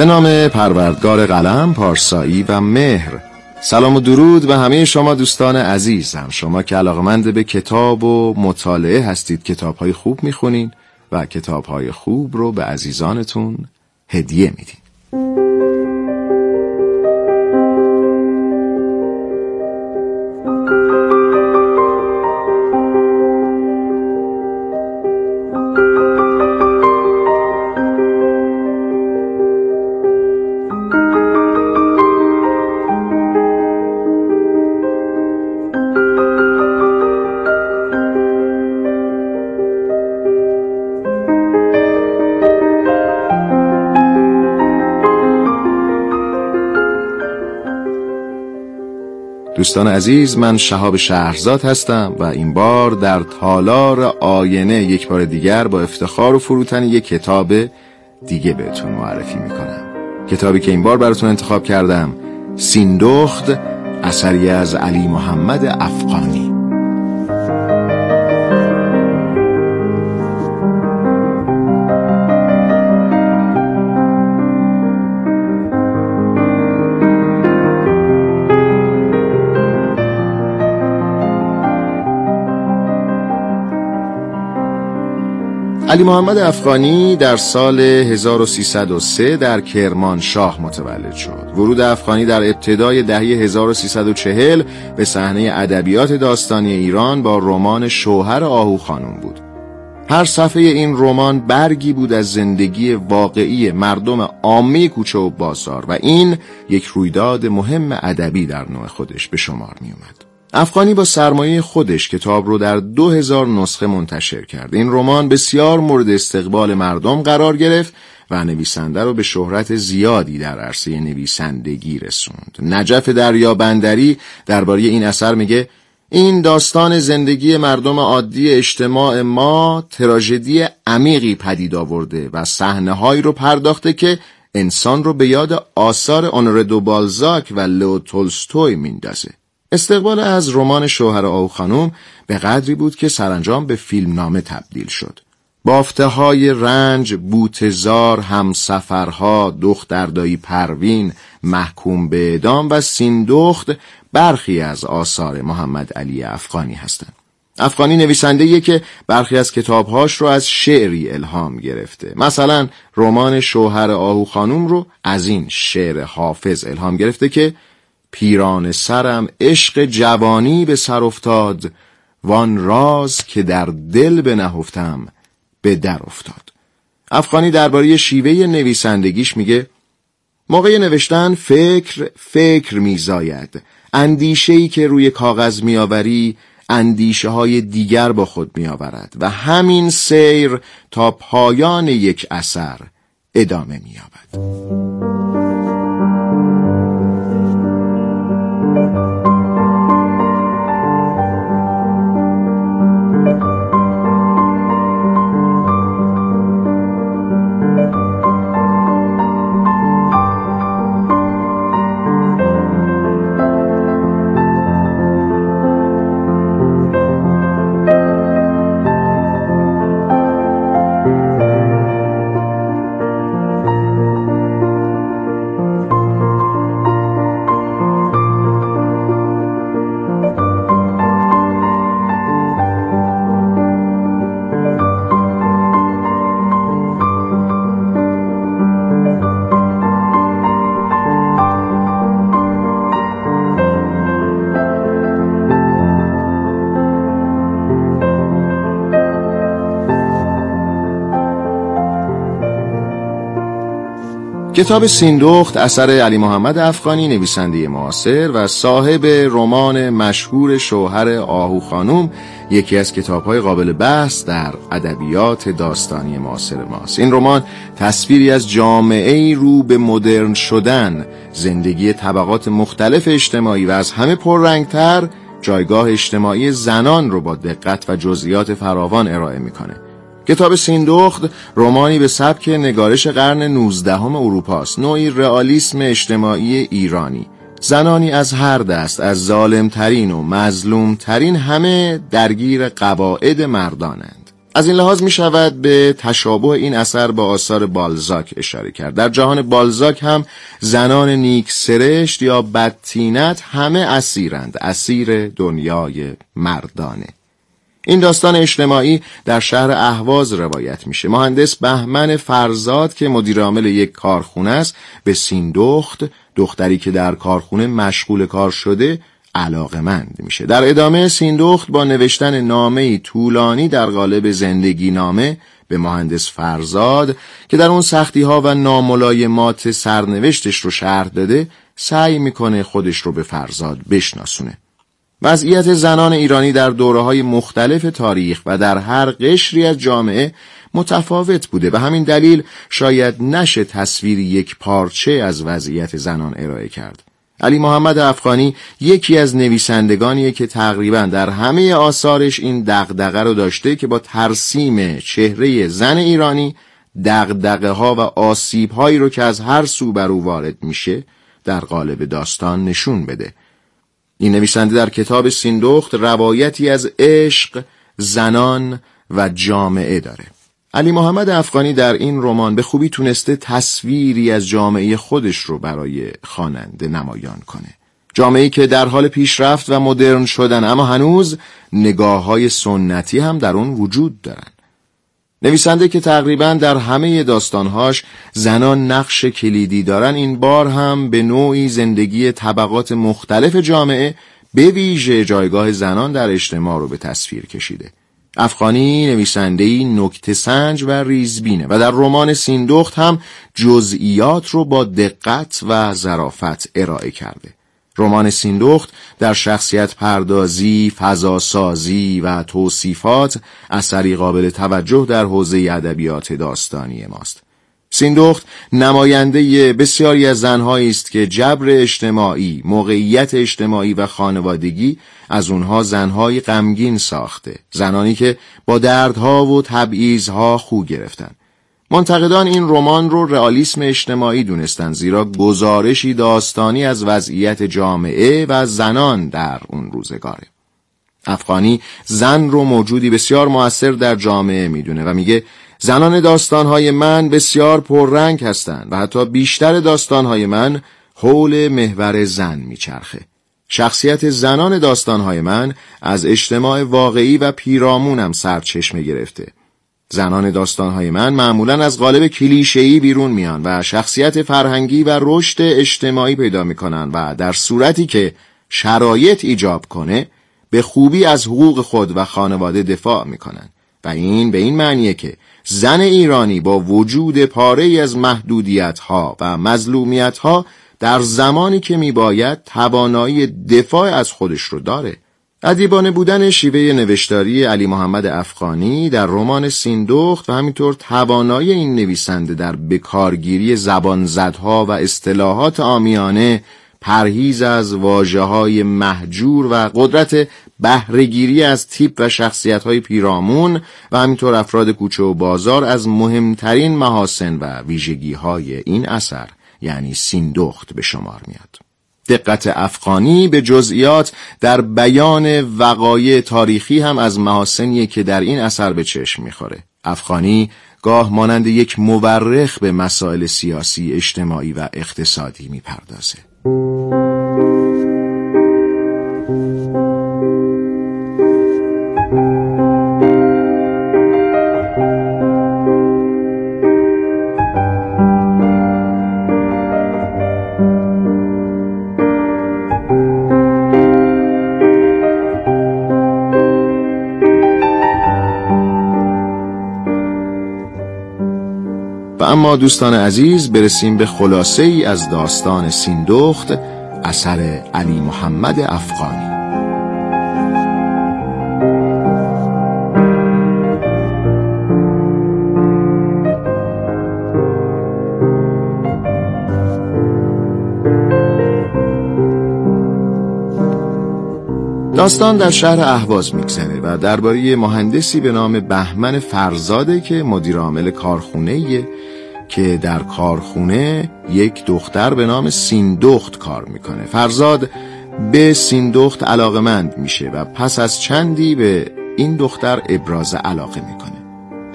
به نام پروردگار قلم، پارسایی و مهر. سلام و درود به همه شما دوستان عزیزم. شما که علاقمند به کتاب و مطالعه هستید کتاب های خوب می‌خونین و کتاب های خوب رو به عزیزانتون هدیه میدین. دوستان عزیز من شهاب شهرزاد هستم و این بار در تالار آینه یک بار دیگر با افتخار و فروتن یک کتاب دیگه بهتون معرفی می‌کنم. کتابی که این بار براتون انتخاب کردم سیندخت اثری از علی محمد افغانی. علی محمد افغانی در سال 1303 در کرمانشاه متولد شد. ورود افغانی در ابتدای دهه 1340 به صحنه ادبیات داستانی ایران با رمان شوهر آهو خانم بود. هر صفحه این رمان برگی بود از زندگی واقعی مردم عامه کوچه و بازار و این یک رویداد مهم ادبی در نوع خودش به شمار می اومد. افغانی با سرمایه خودش کتاب رو در دو هزار نسخه منتشر کرد. این رمان بسیار مورد استقبال مردم قرار گرفت و نویسنده رو به شهرت زیادی در عرصه نویسندگی رسوند. نجف دریا بندری درباره این اثر میگه این داستان زندگی مردم عادی اجتماع ما تراژدی عمیقی پدید آورده و صحنه رو پرداخته که انسان رو به یاد آثار اونردو بالزاک و لو تولستوی میندازه. استقبال از رمان شوهر آو خانم به قدری بود که سرانجام به فیلمنامه تبدیل شد. بافته های رنج، بوتزار، همسفرها، دختردایی پروین، محکوم به ادام و سیندخت برخی از آثار محمد علی افغانی هستند. افغانی نویسنده که برخی از کتابهاش رو از شعری الهام گرفته مثلا رمان شوهر آهو خانوم رو از این شعر حافظ الهام گرفته که پیران سرم عشق جوانی به سر افتاد وان راز که در دل بنهفتم به در افتاد. افغانی درباره شیوه نویسندگیش میگه موقع نوشتن فکر فکر میزاید. اندیشه‌ای که روی کاغذ میآوری اندیشه های دیگر با خود میآورد و همین سیر تا پایان یک اثر ادامه مییابد. کتاب سیندخت اثر علی محمد افغانی نویسنده معاصر و صاحب رمان مشهور شوهر آهو خانوم یکی از کتابهای قابل بحث در ادبیات داستانی معاصر ماست. این رمان تصویری از جامعه رو به مدرن شدن زندگی طبقات مختلف اجتماعی و از همه پررنگتر جایگاه اجتماعی زنان رو با دقت و جزئیات فراوان ارائه می‌کنه. کتاب سیندخت رومانی به سبک نگارش قرن 19 اروپاست. نوعی رئالیسم اجتماعی ایرانی. زنانی از هر دست از ظالمترین و مظلومترین همه درگیر قواعد مردانند. از این لحاظ می شود به تشابه این اثر با آثار بالزاک اشاره کرد. در جهان بالزاک هم زنان نیک سرشت یا بدتینت همه اسیرند. اسیر دنیای مردانه. این داستان اجتماعی در شهر اهواز روایت میشه. مهندس بهمن فرزاد که مدیر یک کارخونه است به سیندخت دختری که در کارخونه مشغول کار شده علاقمند میشه. در ادامه سیندخت با نوشتن نامه طولانی در قالب زندگی نامه به مهندس فرزاد که در اون سختی ها و ناملایمات سرنوشتش رو شرح داده سعی می‌کنه خودش رو به فرزاد بشناسونه. وضعیت زنان ایرانی در دوره های مختلف تاریخ و در هر قشری از جامعه متفاوت بوده و همین دلیل شاید نشه تصویری یک پارچه از وضعیت زنان ارائه کرد. علی محمد افغانی یکی از نویسندگانیه که تقریبا در همه آثارش این دغدغه رو داشته که با ترسیم چهره زن ایرانی دغدغه ها و آسیب هایی رو که از هر سو بر او وارد میشه در قالب داستان نشون بده این نویسنده در کتاب سیندخت روایتی از عشق، زنان و جامعه داره. علی محمد افغانی در این رمان به خوبی تونسته تصویری از جامعه خودش رو برای خواننده نمایان کنه. جامعه که در حال پیشرفت و مدرن شدن اما هنوز نگاه های سنتی هم در اون وجود دارن. نویسنده که تقریبا در همه داستانهاش زنان نقش کلیدی دارن این بار هم به نوعی زندگی طبقات مختلف جامعه به ویژه جایگاه زنان در اجتماع رو به تصویر کشیده. افغانی نویسندهی نکته سنج و ریزبینه و در رمان سیندخت هم جزئیات رو با دقت و ظرافت ارائه کرده. رمان سیندخت در شخصیت پردازی، فضاسازی و توصیفات اثری قابل توجه در حوزه ادبیات داستانی ماست. سیندخت نماینده بسیاری از زنهایی است که جبر اجتماعی، موقعیت اجتماعی و خانوادگی از اونها زنهای غمگین ساخته زنانی که با دردها و تبعیضها خو گرفتند منتقدان این رمان رو رئالیسم اجتماعی دونستن زیرا گزارشی داستانی از وضعیت جامعه و زنان در اون روزگاره. افغانی زن رو موجودی بسیار موثر در جامعه می‌دونه و میگه زنان داستانهای من بسیار پررنگ هستند و حتی بیشتر داستانهای من حول محور زن میچرخه. شخصیت زنان داستانهای من از اجتماع واقعی و پیرامونم سرچشمه گرفته. زنان داستانهای من معمولا از قالب کلیشه‌ای بیرون میان و شخصیت فرهنگی و رشد اجتماعی پیدا می‌کنن و در صورتی که شرایط ایجاب کنه به خوبی از حقوق خود و خانواده دفاع می‌کنن. و این به این معنیه که زن ایرانی با وجود پاره از محدودیت ها و مظلومیت ها در زمانی که میباید توانایی دفاع از خودش رو داره. ادیبانه بودن شیوه نوشتاری علی محمد افغانی در رمان سیندخت و همینطور توانایی این نویسنده در بکارگیری زبانزدها و اصطلاحات آمیانه پرهیز از واجه های محجور و قدرت بهرهگیری از تیپ و شخصیت های پیرامون و همینطور افراد کوچه و بازار از مهمترین محاسن و ویژگی های این اثر یعنی سیندخت به شمار میاد. دقت افغانی به جزئیات در بیان وقایع تاریخی هم از محاسنیه که در این اثر به چشم می‌خوره. افغانی گاه مانند یک مورخ به مسائل سیاسی، اجتماعی و اقتصادی می‌پردازه. اما دوستان عزیز برسیم به خلاصه ای از داستان سیندخت اثر علی محمد افغانی. داستان در شهر اهواز میگذره و درباره مهندسی به نام بهمن فرزاده که مدیر عامل کارخونه که در کارخونه یک دختر به نام سیندخت کار می‌کنه. فرزاد به سیندخت علاقمند میشه و پس از چندی به این دختر ابراز علاقه می‌کنه.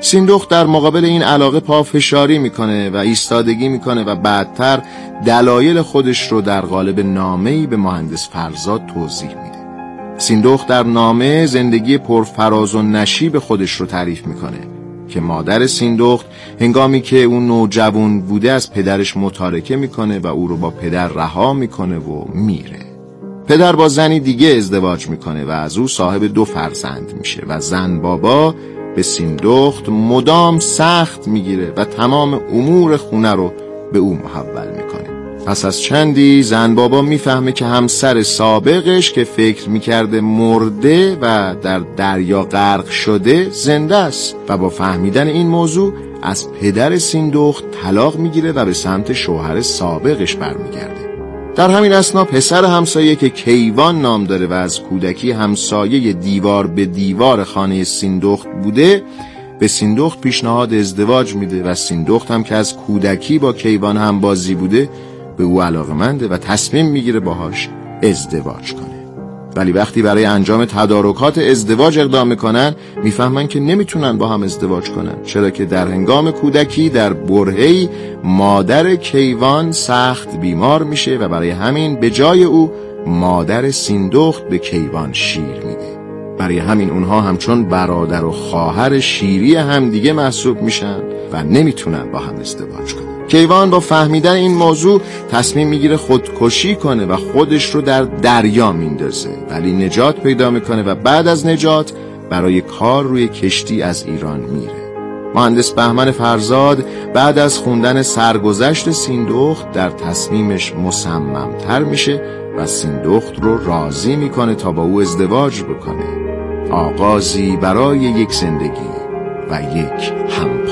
سیندخت در مقابل این علاقه پافشاری می‌کنه و ایستادگی می‌کنه و بعدتر دلایل خودش رو در قالب نامه‌ای به مهندس فرزاد توضیح میده. سیندخت در نامه زندگی پرفراز و نشیب خودش رو تعریف می‌کنه. که مادر سیندخت هنگامی که اون نوجوان بوده از پدرش متارکه می‌کنه و او رو با پدر رها می‌کنه و میره. پدر با زنی دیگه ازدواج می‌کنه و از او صاحب دو فرزند میشه و زن بابا به سیندخت مدام سخت می‌گیره و تمام امور خونه رو به او محول می‌کنه. پس از چندی زن بابا می‌فهمه که همسر سابقش که فکر می‌کرده مرده و در دریا غرق شده زنده است و با فهمیدن این موضوع از پدر سیندخت طلاق می‌گیره و به سمت شوهر سابقش برمیگرده. در همین اسنا پسر همسایه که کیوان نام داره و از کودکی همسایه دیوار به دیوار خانه سیندخت بوده به سیندخت پیشنهاد ازدواج میده و سیندخت هم که از کودکی با کیوان هم بازی بوده به او علاقمنده و تصمیم می‌گیره باهاش ازدواج کنه. ولی وقتی برای انجام تدارکات ازدواج اقدام می‌کنن می‌فهمن که نمی‌تونن با هم ازدواج کنن. چرا که در هنگام کودکی در برهی مادر کیوان سخت بیمار میشه و برای همین به جای او مادر سیندخت به کیوان شیر میده. برای همین اونها همچون برادر و خواهر شیری همدیگه محسوب میشن و نمی‌تونن با هم ازدواج کنن. کیوان با فهمیدن این موضوع تصمیم می‌گیره خودکشی کنه و خودش رو در دریا میندازه. ولی نجات پیدا می‌کنه و بعد از نجات برای کار روی کشتی از ایران میره. مهندس بهمن فرزاد بعد از خوندن سرگذشت سیندخت در تصمیمش مصممتر میشه و سیندخت رو راضی می‌کنه تا با او ازدواج بکنه. آغازی برای یک زندگی و یک همپایی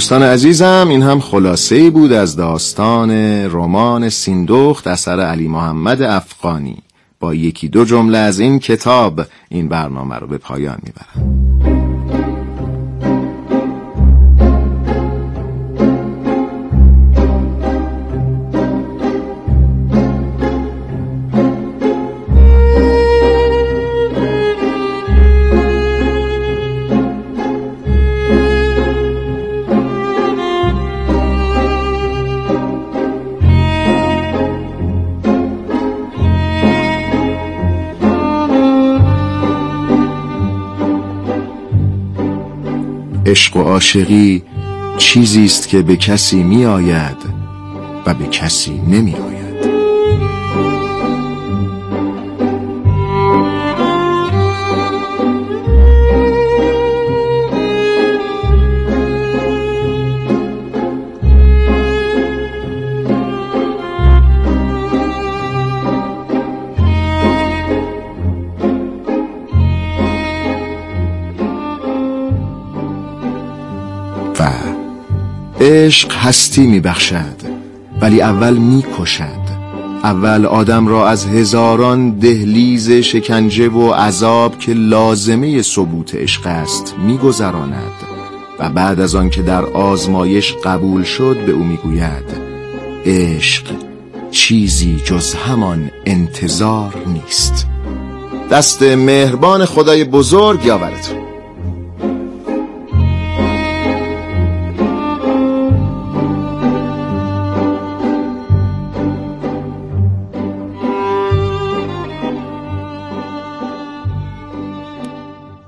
دوستان عزیزم این هم خلاصه بود از داستان رمان سیندخت اثر علی محمد افغانی. با یکی دو جمله از این کتاب این برنامه رو به پایان می‌برم. عشق و عاشقی چیزی است که به کسی می آید و به کسی نمی آید عشق هستی میبخشد ولی اول می‌کشد. اول آدم را از هزاران دهلیز شکنجه و عذاب که لازمه ثبوت عشق است میگذراند و بعد از آن که در آزمایش قبول شد به او می‌گوید عشق چیزی جز همان انتظار نیست. دست مهربان خدای بزرگ یاورتون